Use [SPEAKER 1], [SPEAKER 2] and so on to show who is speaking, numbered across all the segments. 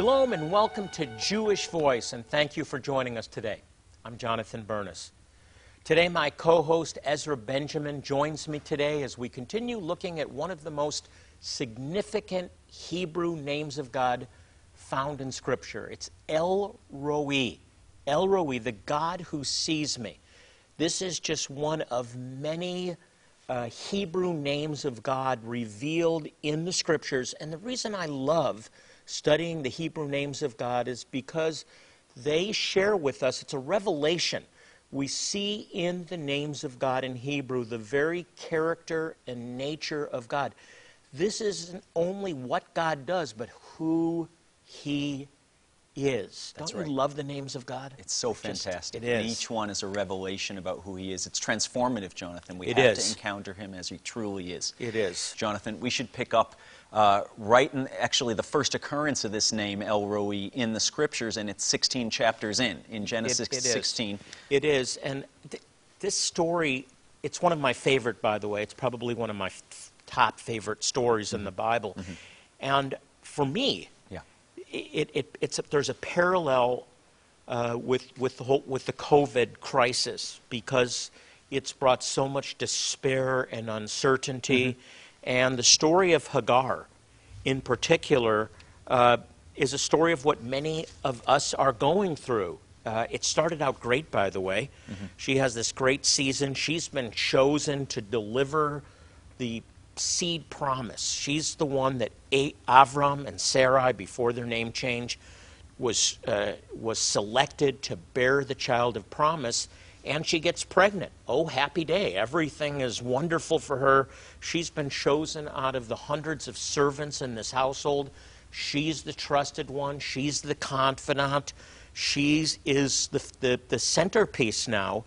[SPEAKER 1] Shalom and welcome to Jewish Voice, and thank you for joining us today. I'm Jonathan Bernis. Today, my co host Ezra Benjamin joins me today as we continue looking at one of the most significant Hebrew names of God found in Scripture. It's El Roi. El Roi, the God who sees me. This is just one of many uh, Hebrew names of God revealed in the Scriptures. And the reason I love studying the Hebrew names of God is because they share with us, it's a revelation. We see in the names of God in Hebrew the very character and nature of God. This isn't only what God does, but who He is.
[SPEAKER 2] That's
[SPEAKER 1] Don't
[SPEAKER 2] right.
[SPEAKER 1] you love the names of God?
[SPEAKER 2] It's so
[SPEAKER 1] Just-
[SPEAKER 2] fantastic.
[SPEAKER 1] it
[SPEAKER 2] And each one is a revelation about who he is. It's transformative, Jonathan. We
[SPEAKER 1] It
[SPEAKER 2] have
[SPEAKER 1] is.
[SPEAKER 2] to encounter him as he truly is.
[SPEAKER 1] It is.
[SPEAKER 2] Jonathan, we should pick up uh, right in actually the first occurrence of this name, El Roi, in the scriptures, and it's 16 chapters in, in Genesis
[SPEAKER 1] it is.
[SPEAKER 2] 16.
[SPEAKER 1] It is. And th- this story, it's one of my favorite, by the way. It's probably one of my f- top favorite stories in the Bible. And for me,
[SPEAKER 2] Yeah.
[SPEAKER 1] it, it, it's a, there's a parallel uh, with, with, the whole, with the COVID crisis because it's brought so much despair and uncertainty. And the story of Hagar, in particular, uh, is a story of what many of us are going through. Uh, it started out great, by the way. She has this great season. She's been chosen to deliver the seed promise. She's the one that Avram and Sarai, before their name change, was, uh, was selected to bear the child of promise, and she gets pregnant. Oh, happy day. Everything is wonderful for her. She's been chosen out of the hundreds of servants in this household. She's the trusted one, she's the confidant. She is the, the, the centerpiece now,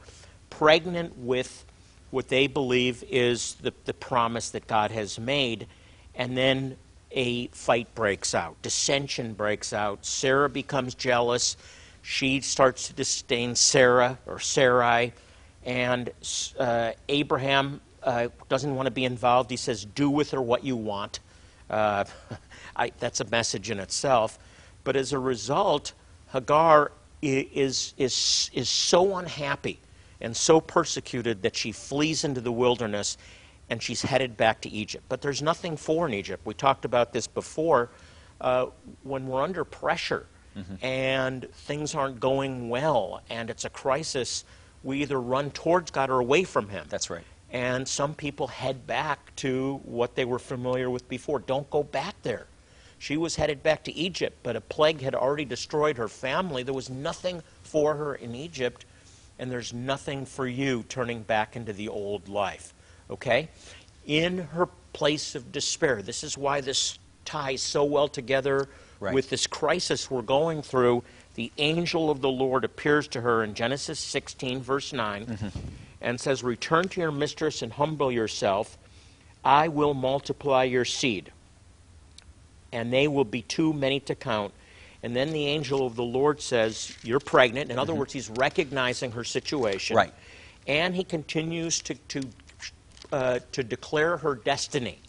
[SPEAKER 1] pregnant with what they believe is the, the promise that God has made. And then a fight breaks out, dissension breaks out. Sarah becomes jealous. She starts to disdain Sarah or Sarai. And uh, Abraham uh, doesn't want to be involved. He says, Do with her what you want. Uh, I, that's a message in itself. But as a result, Hagar is, is, is so unhappy and so persecuted that she flees into the wilderness and she's headed back to Egypt. But there's nothing for in Egypt. We talked about this before. Uh, when we're under pressure Mm-hmm. and things aren't going well and it's a crisis, we either run towards God or away from Him.
[SPEAKER 2] That's right.
[SPEAKER 1] And some people head back to what they were familiar with before. Don't go back there. She was headed back to Egypt, but a plague had already destroyed her family. There was nothing for her in Egypt, and there's nothing for you turning back into the old life. Okay? In her place of despair, this is why this ties so well together
[SPEAKER 2] Right.
[SPEAKER 1] with this crisis we're going through. The angel of the Lord appears to her in Genesis 16, verse 9, and says, Return to your mistress and humble yourself. I will multiply your seed, and they will be too many to count. And then the angel of the Lord says, You're pregnant. In other words, he's recognizing her situation.
[SPEAKER 2] Right.
[SPEAKER 1] And he continues to, to, uh, to declare her destiny.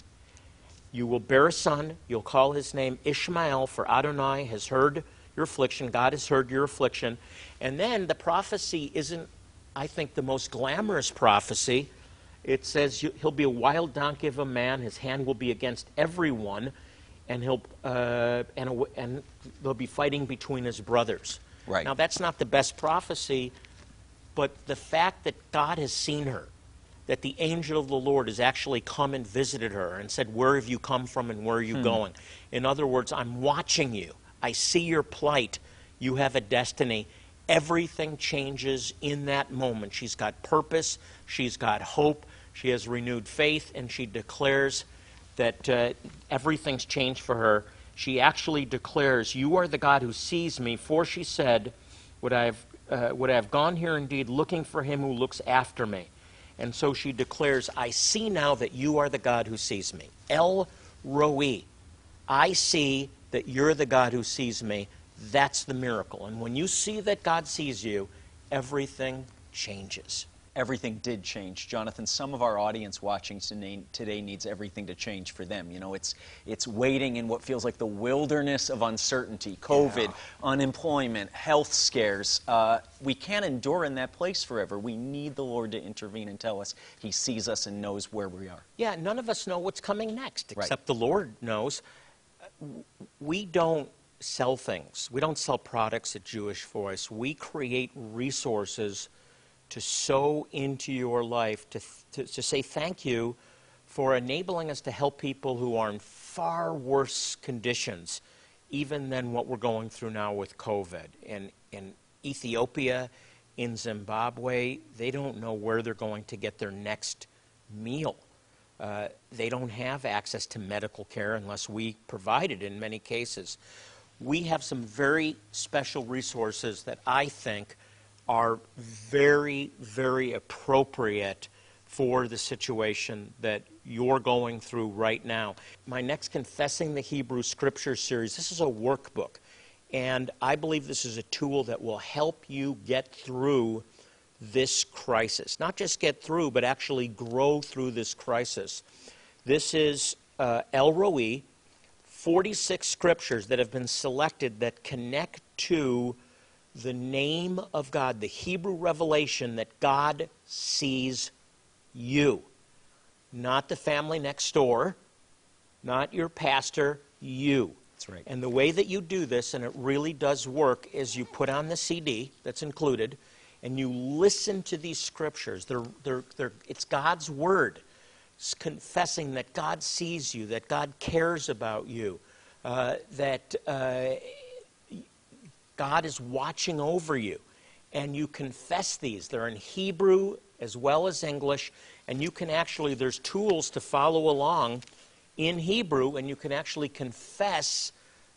[SPEAKER 1] You will bear a son. You'll call his name Ishmael, for Adonai has heard your affliction. God has heard your affliction. And then the prophecy isn't, I think, the most glamorous prophecy. It says he'll be a wild donkey of a man. His hand will be against everyone, and he'll uh, and, and they'll be fighting between his brothers.
[SPEAKER 2] Right.
[SPEAKER 1] Now that's not the best prophecy, but the fact that God has seen her, that the angel of the Lord has actually come and visited her and said, Where have you come from and where are you going? In other words, I'm watching you. I see your plight. You have a destiny. Everything changes in that moment. She's got purpose, she's got hope, she has renewed faith, and she declares that uh, everything's changed for her. she actually declares, You are the God who sees me, for she said, Would I have, uh, would I have gone here indeed looking for him who looks after me? And so she declares, I see now that you are the God who sees me. El Roi. I see that you're the God who sees me. That's the miracle. And when you see that God sees you, everything changes.
[SPEAKER 2] Everything did change. Jonathan, some of our audience watching today needs everything to change for them. You know, it's, it's waiting in what feels like the wilderness of uncertainty COVID, yeah. unemployment, health scares. Uh, we can't endure in that place forever. We need the Lord to intervene and tell us He sees us and knows where we are.
[SPEAKER 1] Yeah, none of us know what's coming next, except right. the Lord knows. We don't sell things. We don't sell products at Jewish Voice. We create resources to sow into your life, to, to, to, say thank you for enabling us to help people who are in far worse conditions, even than what we're going through now with COVID. In, in Ethiopia, in Zimbabwe, they don't know where they're going to get their next meal. Uh, they don't have access to medical care unless we provide it in many cases we have some very special resources that I think are very, very appropriate for the situation that you're going through right now. My next Confessing the Hebrew Scripture series, this is a workbook. And I believe this is a tool that will help you get through this crisis. Not just get through, but actually grow through this crisis. This is uh, El Roi, 46 scriptures that have been selected that connect to the name of God, the Hebrew revelation that God sees you. Not the family next door, not your pastor, you.
[SPEAKER 2] That's right.
[SPEAKER 1] And the way that you do this, and it really does work, is you put on the CD that's included and you listen to these scriptures. They're, they're, they're, it's God's Word confessing that God sees you, that God cares about you, uh, that uh, God is watching over you. And you confess these. They're in Hebrew as well as English. And you can actually, there's tools to follow along in Hebrew, and you can actually confess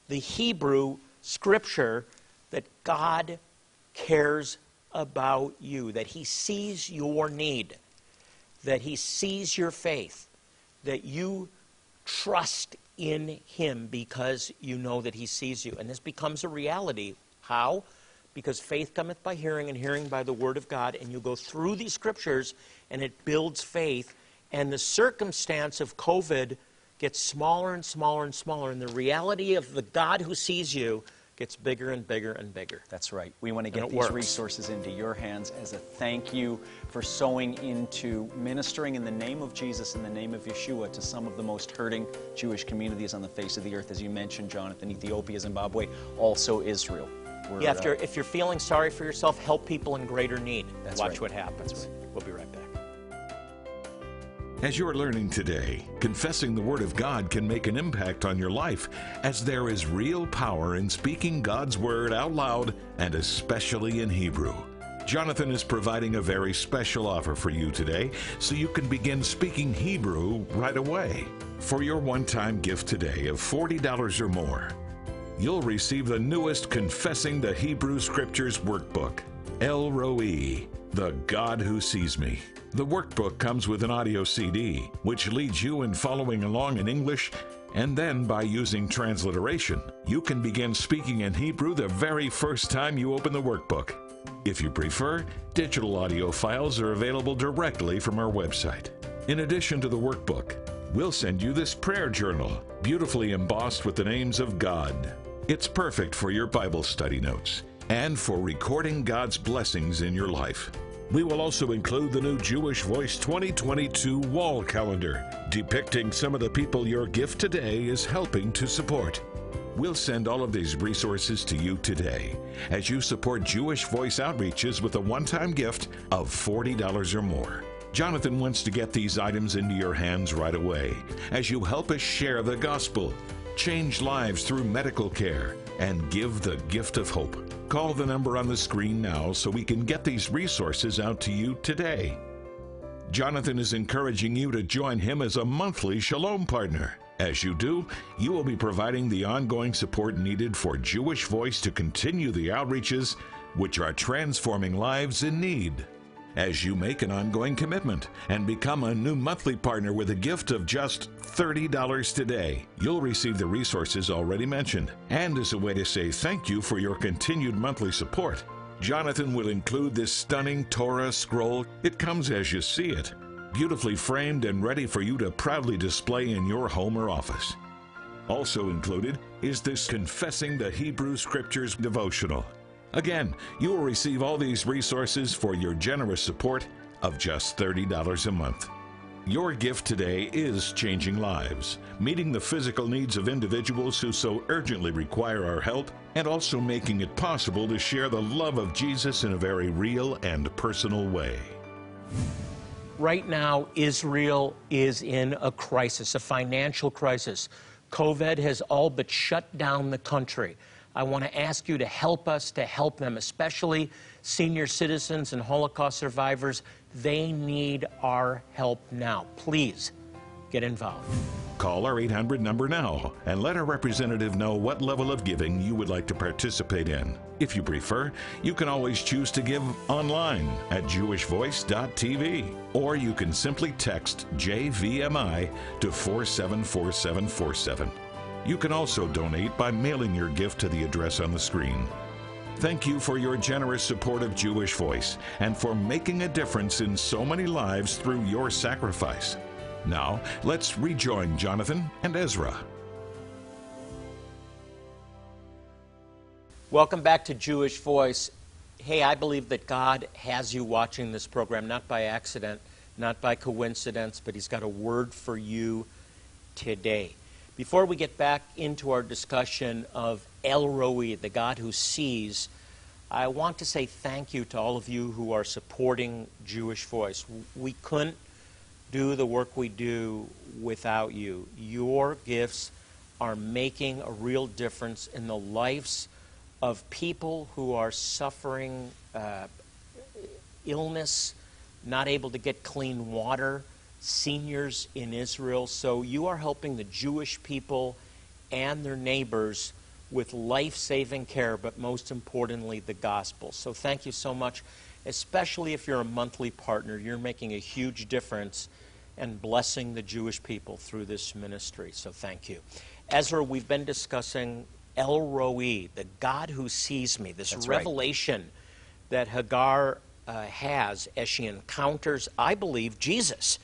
[SPEAKER 1] the Hebrew scripture that God cares about you, that He sees your need that He sees your faith, that you trust in Him because you know that He sees you. And this becomes a reality. How? Because faith cometh by hearing, and hearing by the Word of God. And you go through these scriptures, and it builds faith. And the circumstance of COVID gets smaller and smaller and smaller. And the reality of the God who sees you gets bigger and bigger and bigger.
[SPEAKER 2] That's right. We want to get these
[SPEAKER 1] works.
[SPEAKER 2] resources into your hands as a thank you for sowing into ministering in the name of Jesus, in the name of Yeshua, to some of the most hurting Jewish communities on the face of the earth. As you mentioned, Jonathan, Ethiopia, Zimbabwe, also Israel.
[SPEAKER 1] We're, yeah, if you're, uh, if you're feeling sorry for yourself, help people in greater need.
[SPEAKER 2] That's
[SPEAKER 1] Watch
[SPEAKER 2] right.
[SPEAKER 1] what happens.
[SPEAKER 2] Right.
[SPEAKER 1] We'll be right back.
[SPEAKER 3] As you're learning today, confessing the Word of God can make an impact on your life, as there is real power in speaking God's Word out loud and especially in Hebrew. Jonathan is providing a very special offer for you today so you can begin speaking Hebrew right away. For your one time gift today of $40 or more, you'll receive the newest Confessing the Hebrew Scriptures workbook, El Roi, the God Who Sees Me. The workbook comes with an audio CD, which leads you in following along in English, and then by using transliteration, you can begin speaking in Hebrew the very first time you open the workbook. If you prefer, digital audio files are available directly from our website. In addition to the workbook, we'll send you this prayer journal, beautifully embossed with the names of God. It's perfect for your Bible study notes and for recording God's blessings in your life. We will also include the new Jewish Voice 2022 wall calendar, depicting some of the people your gift today is helping to support. We'll send all of these resources to you today as you support Jewish Voice outreaches with a one time gift of $40 or more. Jonathan wants to get these items into your hands right away as you help us share the gospel, change lives through medical care, and give the gift of hope. Call the number on the screen now so we can get these resources out to you today. Jonathan is encouraging you to join him as a monthly Shalom partner. As you do, you will be providing the ongoing support needed for Jewish Voice to continue the outreaches which are transforming lives in need. As you make an ongoing commitment and become a new monthly partner with a gift of just $30 today, you'll receive the resources already mentioned. And as a way to say thank you for your continued monthly support, Jonathan will include this stunning Torah scroll. It comes as you see it, beautifully framed and ready for you to proudly display in your home or office. Also included is this Confessing the Hebrew Scriptures devotional. Again, you will receive all these resources for your generous support of just $30 a month. Your gift today is changing lives, meeting the physical needs of individuals who so urgently require our help, and also making it possible to share the love of Jesus in a very real and personal way.
[SPEAKER 1] Right now, Israel is in a crisis, a financial crisis. COVID has all but shut down the country. I want to ask you to help us to help them, especially senior citizens and Holocaust survivors. They need our help now. Please get involved.
[SPEAKER 3] Call our 800 number now and let our representative know what level of giving you would like to participate in. If you prefer, you can always choose to give online at jewishvoice.tv or you can simply text JVMI to 474747. You can also donate by mailing your gift to the address on the screen. Thank you for your generous support of Jewish Voice and for making a difference in so many lives through your sacrifice. Now, let's rejoin Jonathan and Ezra.
[SPEAKER 1] Welcome back to Jewish Voice. Hey, I believe that God has you watching this program, not by accident, not by coincidence, but He's got a word for you today. Before we get back into our discussion of El Roi, the God who sees, I want to say thank you to all of you who are supporting Jewish Voice. We couldn't do the work we do without you. Your gifts are making a real difference in the lives of people who are suffering uh, illness, not able to get clean water, seniors in Israel. So you are helping the Jewish people and their neighbors with life saving care, but most importantly, the gospel. So thank you so much, especially if you're a monthly partner. You're making a huge difference and blessing the Jewish people through this ministry. So thank you. Ezra, we've been discussing El Roi, the God who sees me, this
[SPEAKER 2] That's right.
[SPEAKER 1] revelation that Hagar uh, has as she encounters, I believe, Jesus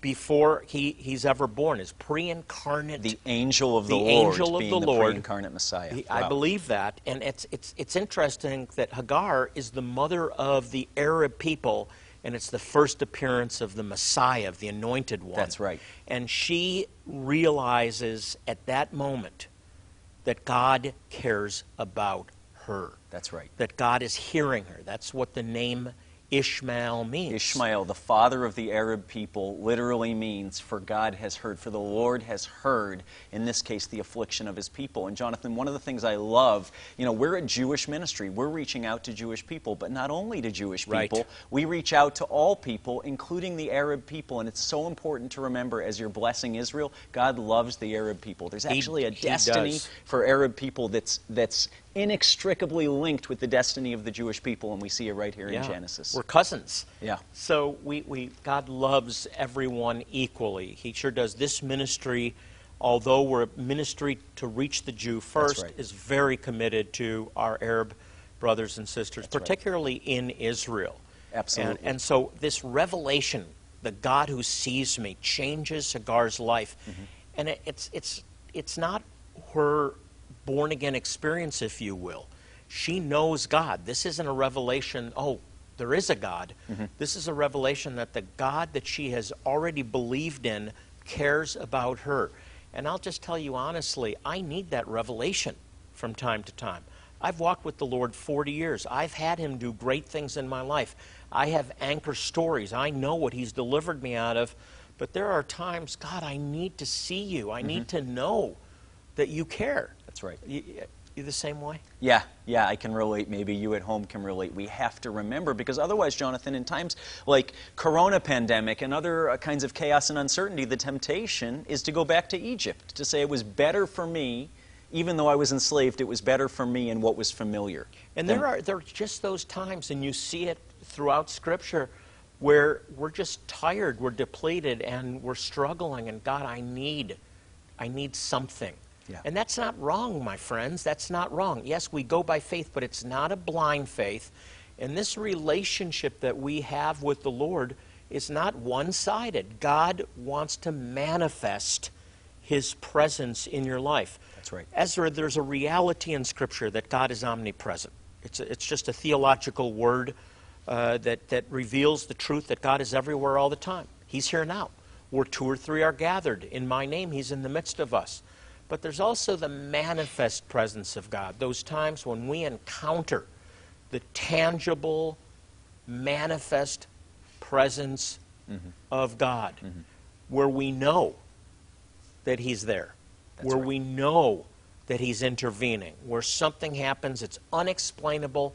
[SPEAKER 1] before he, he's ever born, is pre-incarnate
[SPEAKER 2] The angel of the,
[SPEAKER 1] The
[SPEAKER 2] Lord
[SPEAKER 1] angel of
[SPEAKER 2] being
[SPEAKER 1] the
[SPEAKER 2] the,
[SPEAKER 1] Lord.
[SPEAKER 2] pre-incarnate Messiah.
[SPEAKER 1] He- I believe that, and it's it's it's interesting that Hagar is the mother of the Arab people, and it's the first appearance of the Messiah, of the Anointed One.
[SPEAKER 2] That's right.
[SPEAKER 1] And she realizes at that moment that God cares about her.
[SPEAKER 2] That's right.
[SPEAKER 1] That God is hearing her. That's what the name Ishmael means.
[SPEAKER 2] Ishmael, the father of the Arab people, literally means for God has heard, for the Lord has heard, in this case, the affliction of his people. And Jonathan, one of the things I love, you know, we're a Jewish ministry. We're reaching out to Jewish people, but not only to Jewish
[SPEAKER 1] Right.
[SPEAKER 2] people, we reach out to all people, including the Arab people. And it's so important to remember as you're blessing Israel, God loves the Arab people. There's
[SPEAKER 1] He-
[SPEAKER 2] actually a destiny
[SPEAKER 1] does.
[SPEAKER 2] for Arab people that's, that's inextricably linked with the destiny of the Jewish people, and we see it right here
[SPEAKER 1] Yeah.
[SPEAKER 2] in Genesis.
[SPEAKER 1] We're cousins.
[SPEAKER 2] Yeah.
[SPEAKER 1] So we, we God loves everyone equally. He sure does. This ministry, although we're a ministry to reach the Jew first,
[SPEAKER 2] right.
[SPEAKER 1] is very committed to our Arab brothers and sisters,
[SPEAKER 2] That's right.
[SPEAKER 1] particularly in Israel.
[SPEAKER 2] Absolutely.
[SPEAKER 1] And, and so this revelation, the God who sees me, changes Hagar's life.
[SPEAKER 2] Mm-hmm.
[SPEAKER 1] And it, it's, it's, it's not her born again experience, if you will. She knows God. This isn't a revelation, oh, there is a God.
[SPEAKER 2] Mm-hmm.
[SPEAKER 1] This is a revelation that the God that she has already believed in cares about her. And I'll just tell you honestly, I need that revelation from time to time. I've walked with the Lord 40 years. I've had Him do great things in my life. I have anchor stories. I know what He's delivered me out of. But there are times, God, I need to see you. I need to know that you care.
[SPEAKER 2] That's right.
[SPEAKER 1] Y- You the same way?
[SPEAKER 2] Yeah, yeah, I can relate. Maybe you at home can relate. We have to remember because otherwise, Jonathan, in times like corona pandemic and other uh, kinds of chaos and uncertainty, the temptation is to go back to Egypt, to say it was better for me, even though I was enslaved, it was better for me in what was familiar.
[SPEAKER 1] And there are there are just those times, and you see it throughout Scripture, where we're just tired, we're depleted, and we're struggling. And God, I need, I need something.
[SPEAKER 2] Yeah.
[SPEAKER 1] And that's not wrong, my friends. That's not wrong. Yes, we go by faith, but it's not a blind faith. And this relationship that we have with the Lord is not one sided. God wants to manifest His presence in your life.
[SPEAKER 2] That's right.
[SPEAKER 1] Ezra, there's a reality in Scripture that God is omnipresent. It's, a, it's just a theological word uh, that, that reveals the truth that God is everywhere all the time. He's here now. Where two or three are gathered in my name, He's in the midst of us. But there's also the manifest presence of God, those times when we encounter the tangible, manifest presence
[SPEAKER 2] Mm-hmm.
[SPEAKER 1] of God, where we know that He's there,
[SPEAKER 2] That's
[SPEAKER 1] where
[SPEAKER 2] right.
[SPEAKER 1] we know that He's intervening, where something happens, it's unexplainable.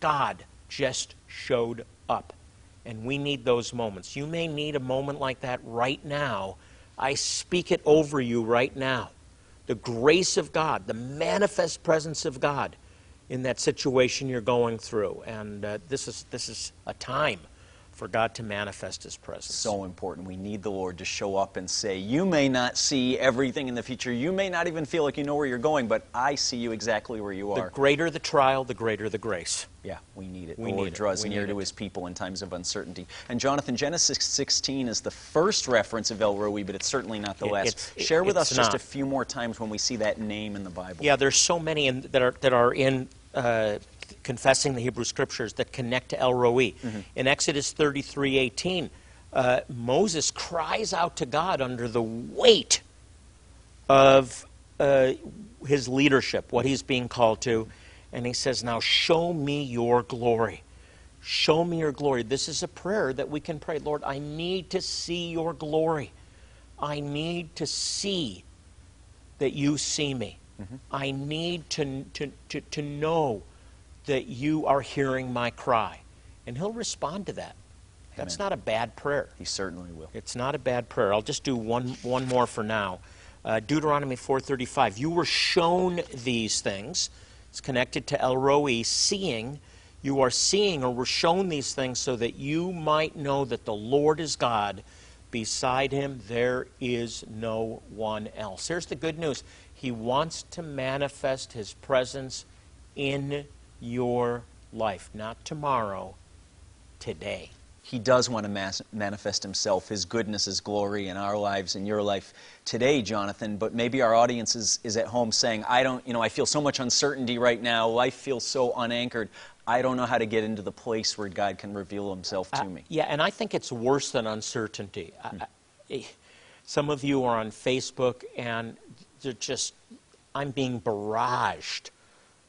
[SPEAKER 1] God just showed up. And we need those moments. You may need a moment like that right now. I speak it over you right now. The grace of God, the manifest presence of God in that situation you're going through. And uh, this, is, this is a time for God to manifest His presence.
[SPEAKER 2] So important. We need the Lord to show up and say, You may not see everything in the future. You may not even feel like you know where you're going, but I see you exactly where you are.
[SPEAKER 1] the greater the trial, the greater the grace.
[SPEAKER 2] Yeah, we need it.
[SPEAKER 1] We
[SPEAKER 2] the Lord
[SPEAKER 1] need
[SPEAKER 2] draws near to
[SPEAKER 1] it.
[SPEAKER 2] his people in times of uncertainty. And Jonathan, Genesis 16 is the first reference of El Roi, but it's certainly not the
[SPEAKER 1] It-
[SPEAKER 2] last.
[SPEAKER 1] it-
[SPEAKER 2] Share with us just
[SPEAKER 1] not.
[SPEAKER 2] a few more times when we see that name in the Bible.
[SPEAKER 1] Yeah, there's so many in, that are that are in uh, confessing the Hebrew Scriptures that connect to El Roi. In Exodus 33:18, uh, Moses cries out to God under the weight of uh, his leadership, what he's being called to, and he says, "Now show me your glory." Show me your glory. This is a prayer that we can pray. Lord, I need to see your glory. I need to see that you see me. I need to, to, to, to know that you are hearing my cry. And he'll respond to that. That's
[SPEAKER 2] Amen.
[SPEAKER 1] not a bad prayer.
[SPEAKER 2] He certainly will.
[SPEAKER 1] It's not a bad prayer. I'll just do one, one more for now. Uh, Deuteronomy 4.35. You were shown these things. It's connected to El Roi, seeing. You are seeing or were shown these things so that you might know that the Lord is God. Beside him, there is no one else. Here's the good news He wants to manifest his presence in your life. Not tomorrow, today.
[SPEAKER 2] He does want to manifest himself, his goodness, his glory in our lives, in your life today, Jonathan. But maybe our audience is, is at home saying, I don't, you know, I feel so much uncertainty right now. Life feels so unanchored. I don't know how to get into the place where God can reveal himself to
[SPEAKER 1] Uh,
[SPEAKER 2] me.
[SPEAKER 1] Yeah, and I think it's worse than uncertainty. I- I- eh, some of you are on Facebook, and they're just, I'm being barraged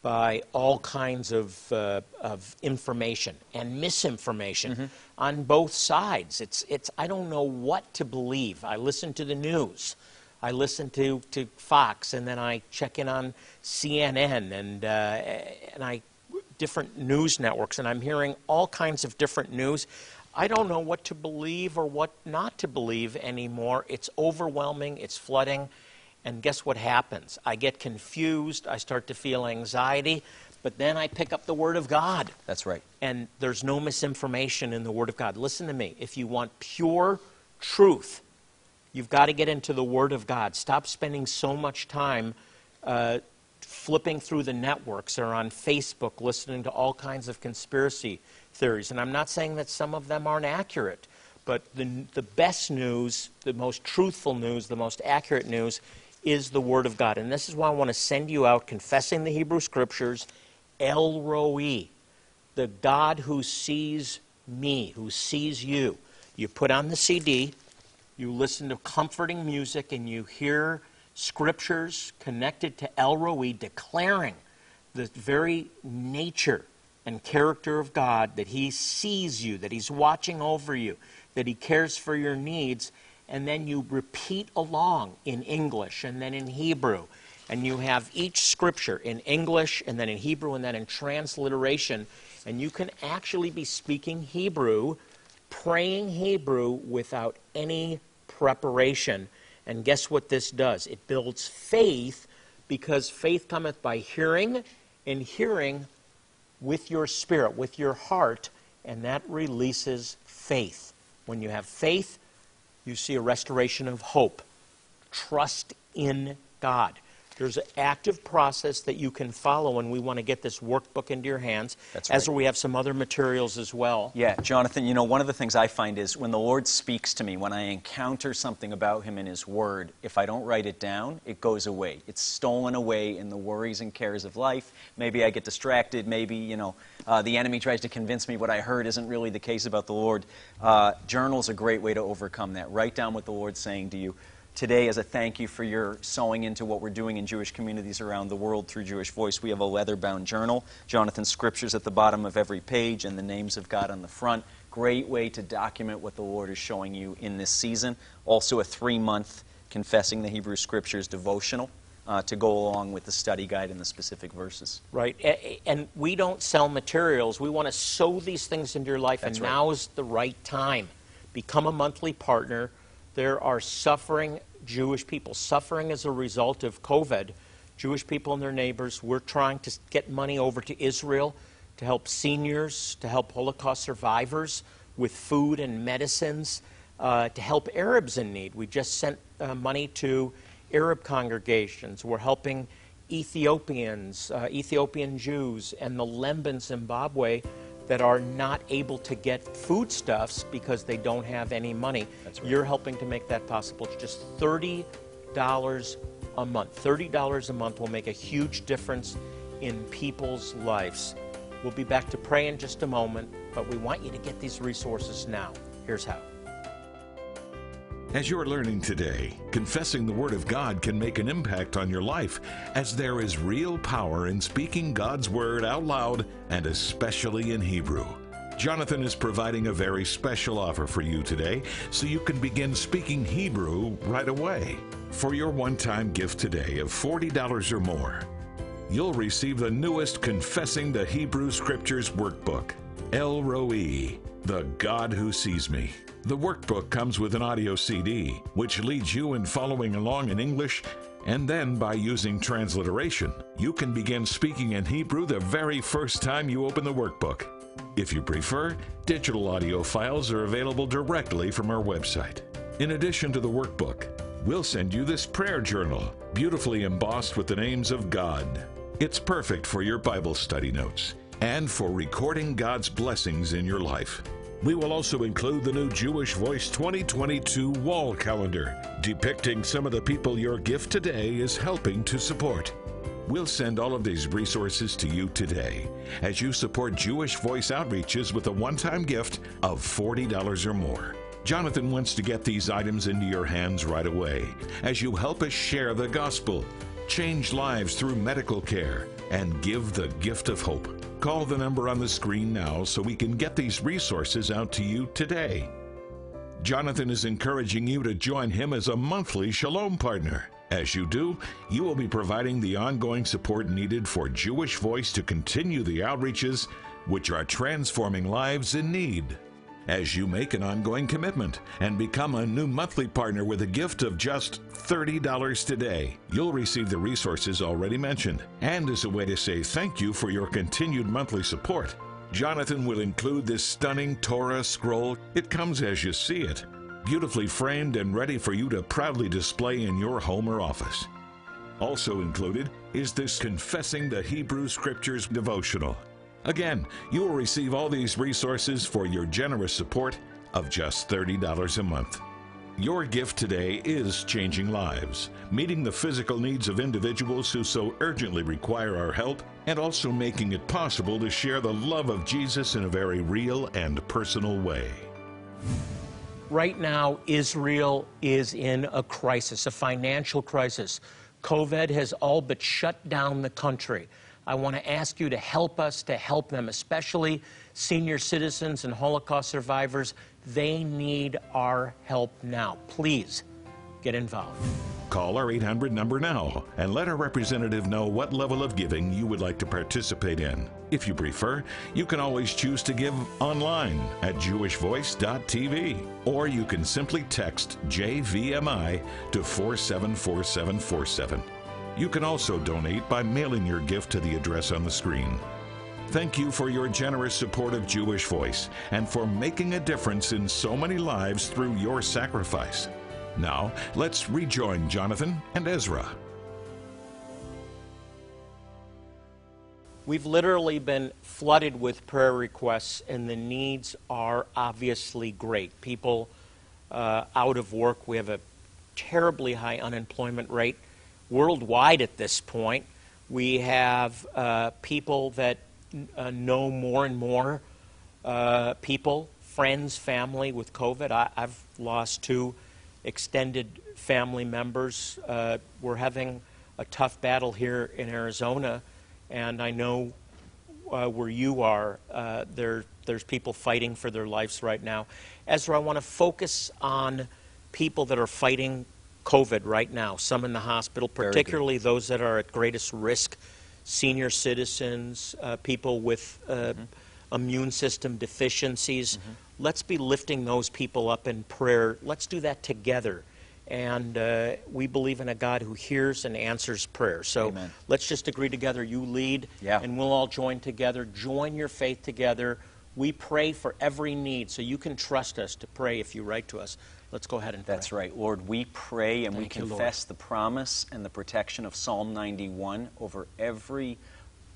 [SPEAKER 1] by all kinds of, uh, of information and misinformation on both sides. It's, it's, I don't know what to believe. I listen to the news. I listen to, to Fox, and then I check in on CNN, and, uh, and I different news networks, and I'm hearing all kinds of different news. I don't know what to believe or what not to believe anymore. It's overwhelming, it's flooding, and guess what happens? I get confused, I start to feel anxiety, but then I pick up the Word of God,
[SPEAKER 2] That's right.
[SPEAKER 1] and there's no misinformation in the Word of God. Listen to me. If you want pure truth, you've got to get into the Word of God. Stop spending so much time uh, flipping through the networks or on Facebook listening to all kinds of conspiracy theories. And I'm not saying that some of them aren't accurate, but the, the best news, the most truthful news, the most accurate news is the Word of God. And this is why I want to send you out confessing the Hebrew Scriptures, El Roi, the God who sees me, who sees you. You put on the CD, you listen to comforting music, and you hear scriptures connected to El Roi declaring the very nature and character of God, that He sees you, that He's watching over you, that He cares for your needs, and then you repeat along in English and then in Hebrew. and you have each scripture in English and then in Hebrew and then in transliteration, and you can actually be speaking Hebrew, praying Hebrew without any preparation. And guess what this does? It builds faith because faith cometh by hearing, and hearing with your spirit, with your heart, and that releases faith. When you have faith, you see a restoration of hope. Trust in God. There's an active process that you can follow, and we want to get this workbook into your hands.
[SPEAKER 2] That's
[SPEAKER 1] As
[SPEAKER 2] right.
[SPEAKER 1] we have some other materials as well.
[SPEAKER 2] Yeah, Jonathan, you know, one of the things I find is when the Lord speaks to me, when I encounter something about Him in His Word, if I don't write it down, it goes away. It's stolen away in the worries and cares of life. Maybe I get distracted. Maybe, you know, uh, the enemy tries to convince me what I heard isn't really the case about the Lord. Uh, journal's a great way to overcome that. Write down what the Lord's saying to you. Today, as a thank you for your sowing into what we're doing in Jewish communities around the world through Jewish Voice, we have a leather bound journal. Jonathan's scriptures at the bottom of every page and the names of God on the front. Great way to document what the Lord is showing you in this season. Also, a three month Confessing the Hebrew Scriptures devotional uh, to go along with the study guide and the specific verses.
[SPEAKER 1] Right. And we don't sell materials. We want to sow these things into your life,
[SPEAKER 2] That's
[SPEAKER 1] and
[SPEAKER 2] right.
[SPEAKER 1] now is the right time. Become a monthly partner. There are suffering Jewish people suffering as a result of COVID. Jewish people and their neighbors. We're trying to get money over to Israel to help seniors, to help Holocaust survivors with food and medicines, uh, to help Arabs in need. We just sent uh, money to Arab congregations. We're helping Ethiopians, uh, Ethiopian Jews, and the Lemba in Zimbabwe that are not able to get foodstuffs because they don't have any money.
[SPEAKER 2] That's right.
[SPEAKER 1] You're helping to make that possible. It's just $30 a month. $30 a month will make a huge difference in people's lives. We'll be back to pray in just a moment, but we want you to get these resources now. Here's how.
[SPEAKER 3] As you're learning today, confessing the Word of God can make an impact on your life as there is real power in speaking God's Word out loud and especially in Hebrew. Jonathan is providing a very special offer for you today so you can begin speaking Hebrew right away. For your one time gift today of $40 or more, you'll receive the newest Confessing the Hebrew Scriptures workbook, El Roi, the God Who Sees Me. The workbook comes with an audio CD, which leads you in following along in English, and then by using transliteration, you can begin speaking in Hebrew the very first time you open the workbook. If you prefer, digital audio files are available directly from our website. In addition to the workbook, we'll send you this prayer journal, beautifully embossed with the names of God. It's perfect for your Bible study notes and for recording God's blessings in your life. We will also include the new Jewish Voice 2022 wall calendar, depicting some of the people your gift today is helping to support. We'll send all of these resources to you today as you support Jewish Voice outreaches with a one time gift of $40 or more. Jonathan wants to get these items into your hands right away as you help us share the gospel, change lives through medical care, and give the gift of hope. Call the number on the screen now so we can get these resources out to you today. Jonathan is encouraging you to join him as a monthly Shalom partner. As you do, you will be providing the ongoing support needed for Jewish Voice to continue the outreaches which are transforming lives in need. As you make an ongoing commitment and become a new monthly partner with a gift of just $30 today, you'll receive the resources already mentioned. And as a way to say thank you for your continued monthly support, Jonathan will include this stunning Torah scroll. It comes as you see it, beautifully framed and ready for you to proudly display in your home or office. Also included is this Confessing the Hebrew Scriptures devotional. Again, you will receive all these resources for your generous support of just $30 a month. Your gift today is changing lives, meeting the physical needs of individuals who so urgently require our help, and also making it possible to share the love of Jesus in a very real and personal way.
[SPEAKER 1] Right now, Israel is in a crisis, a financial crisis. COVID has all but shut down the country. I want to ask you to help us to help them, especially senior citizens and Holocaust survivors. They need our help now. Please get involved.
[SPEAKER 3] Call our 800 number now and let our representative know what level of giving you would like to participate in. If you prefer, you can always choose to give online at jewishvoice.tv or you can simply text JVMI to 474747. You can also donate by mailing your gift to the address on the screen. Thank you for your generous support of Jewish Voice and for making a difference in so many lives through your sacrifice. Now, let's rejoin Jonathan and Ezra.
[SPEAKER 1] We've literally been flooded with prayer requests, and the needs are obviously great. People uh, out of work, we have a terribly high unemployment rate worldwide at this point. We have uh, people that uh, know more and more uh, people, friends, family with COVID. I, have lost two extended family members. Uh, we're having a tough battle here in Arizona, and I know uh, where you are, uh, there, there's people fighting for their lives right now. Ezra, I want to focus on people that are fighting COVID right now, some in the hospital, particularly those that are at greatest risk senior citizens, uh, people with uh, mm-hmm. immune system deficiencies. Mm-hmm. Let's be lifting those people up in prayer. Let's do that together. And uh, we believe in a God who hears and answers prayer. So
[SPEAKER 2] Amen.
[SPEAKER 1] let's just agree together. You lead,
[SPEAKER 2] yeah.
[SPEAKER 1] and we'll all join together. Join your faith together. We pray for every need, so you can trust us to pray if you write to us. Let's go ahead and
[SPEAKER 2] pray. That's right. Lord, we pray and
[SPEAKER 1] Thank
[SPEAKER 2] we confess the promise and the protection of Psalm 91 over every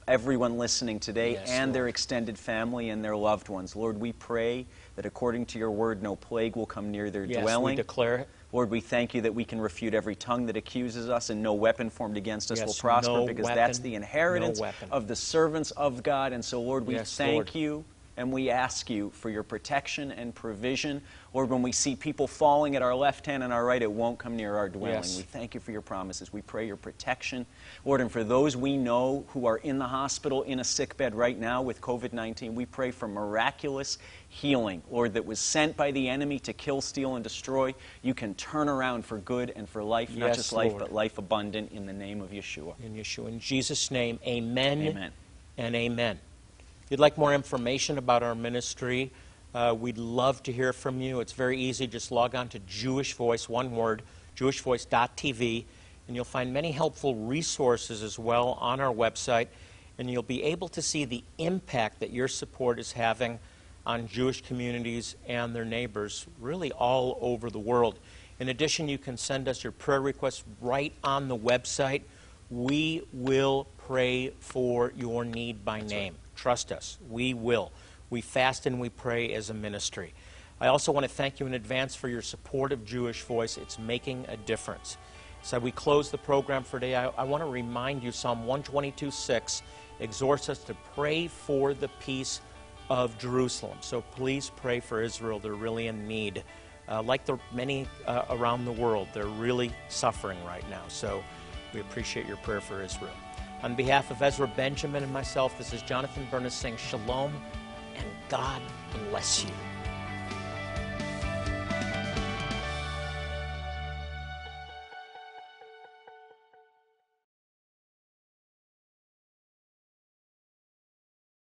[SPEAKER 2] everyone listening today
[SPEAKER 1] yes,
[SPEAKER 2] and
[SPEAKER 1] Lord.
[SPEAKER 2] their extended family and their loved ones. Lord, we pray that according to your word, no plague will come near their
[SPEAKER 1] yes,
[SPEAKER 2] dwelling.
[SPEAKER 1] We declare it.
[SPEAKER 2] Lord, we thank you that we can refute every tongue that accuses us, and no weapon formed against us
[SPEAKER 1] yes,
[SPEAKER 2] will prosper,
[SPEAKER 1] no
[SPEAKER 2] because
[SPEAKER 1] weapon,
[SPEAKER 2] that's the inheritance
[SPEAKER 1] no
[SPEAKER 2] of the servants of God. And so, Lord, we thank
[SPEAKER 1] Lord.
[SPEAKER 2] you and we ask you for your protection and provision. Lord, when we see people falling at our left hand and our right, it won't come near our dwelling.
[SPEAKER 1] Yes.
[SPEAKER 2] We thank you for your promises. We pray your protection. Lord, and for those we know who are in the hospital in a sick bed right now with COVID 19, we pray for miraculous healing. Lord, that was sent by the enemy to kill, steal, and destroy. You can turn around for good and for life,
[SPEAKER 1] yes,
[SPEAKER 2] not just life,
[SPEAKER 1] Lord.
[SPEAKER 2] but life abundant in the name of Yeshua.
[SPEAKER 1] In Yeshua. In Jesus' name, amen,
[SPEAKER 2] Amen.
[SPEAKER 1] and amen. If you'd like more information about our ministry, uh, we'd love to hear from you. It's very easy. Just log on to Jewish Voice, one word, jewishvoice.tv, and you'll find many helpful resources as well on our website. And you'll be able to see the impact that your support is having on Jewish communities and their neighbors, really all over the world. In addition, you can send us your prayer requests right on the website. We will pray for your need by name. Trust us. We will. We fast and we pray as a ministry. I also want to thank you in advance for your support of Jewish Voice. It's making a difference. So we close the program for today. I, I want to remind you Psalm 122 6 exhorts us to pray for the peace of Jerusalem. So please pray for Israel. They're really in need. Uh, like the many uh, around the world, they're really suffering right now. So we appreciate your prayer for Israel. On behalf of Ezra Benjamin and myself, this is Jonathan Bernis saying shalom and God bless you.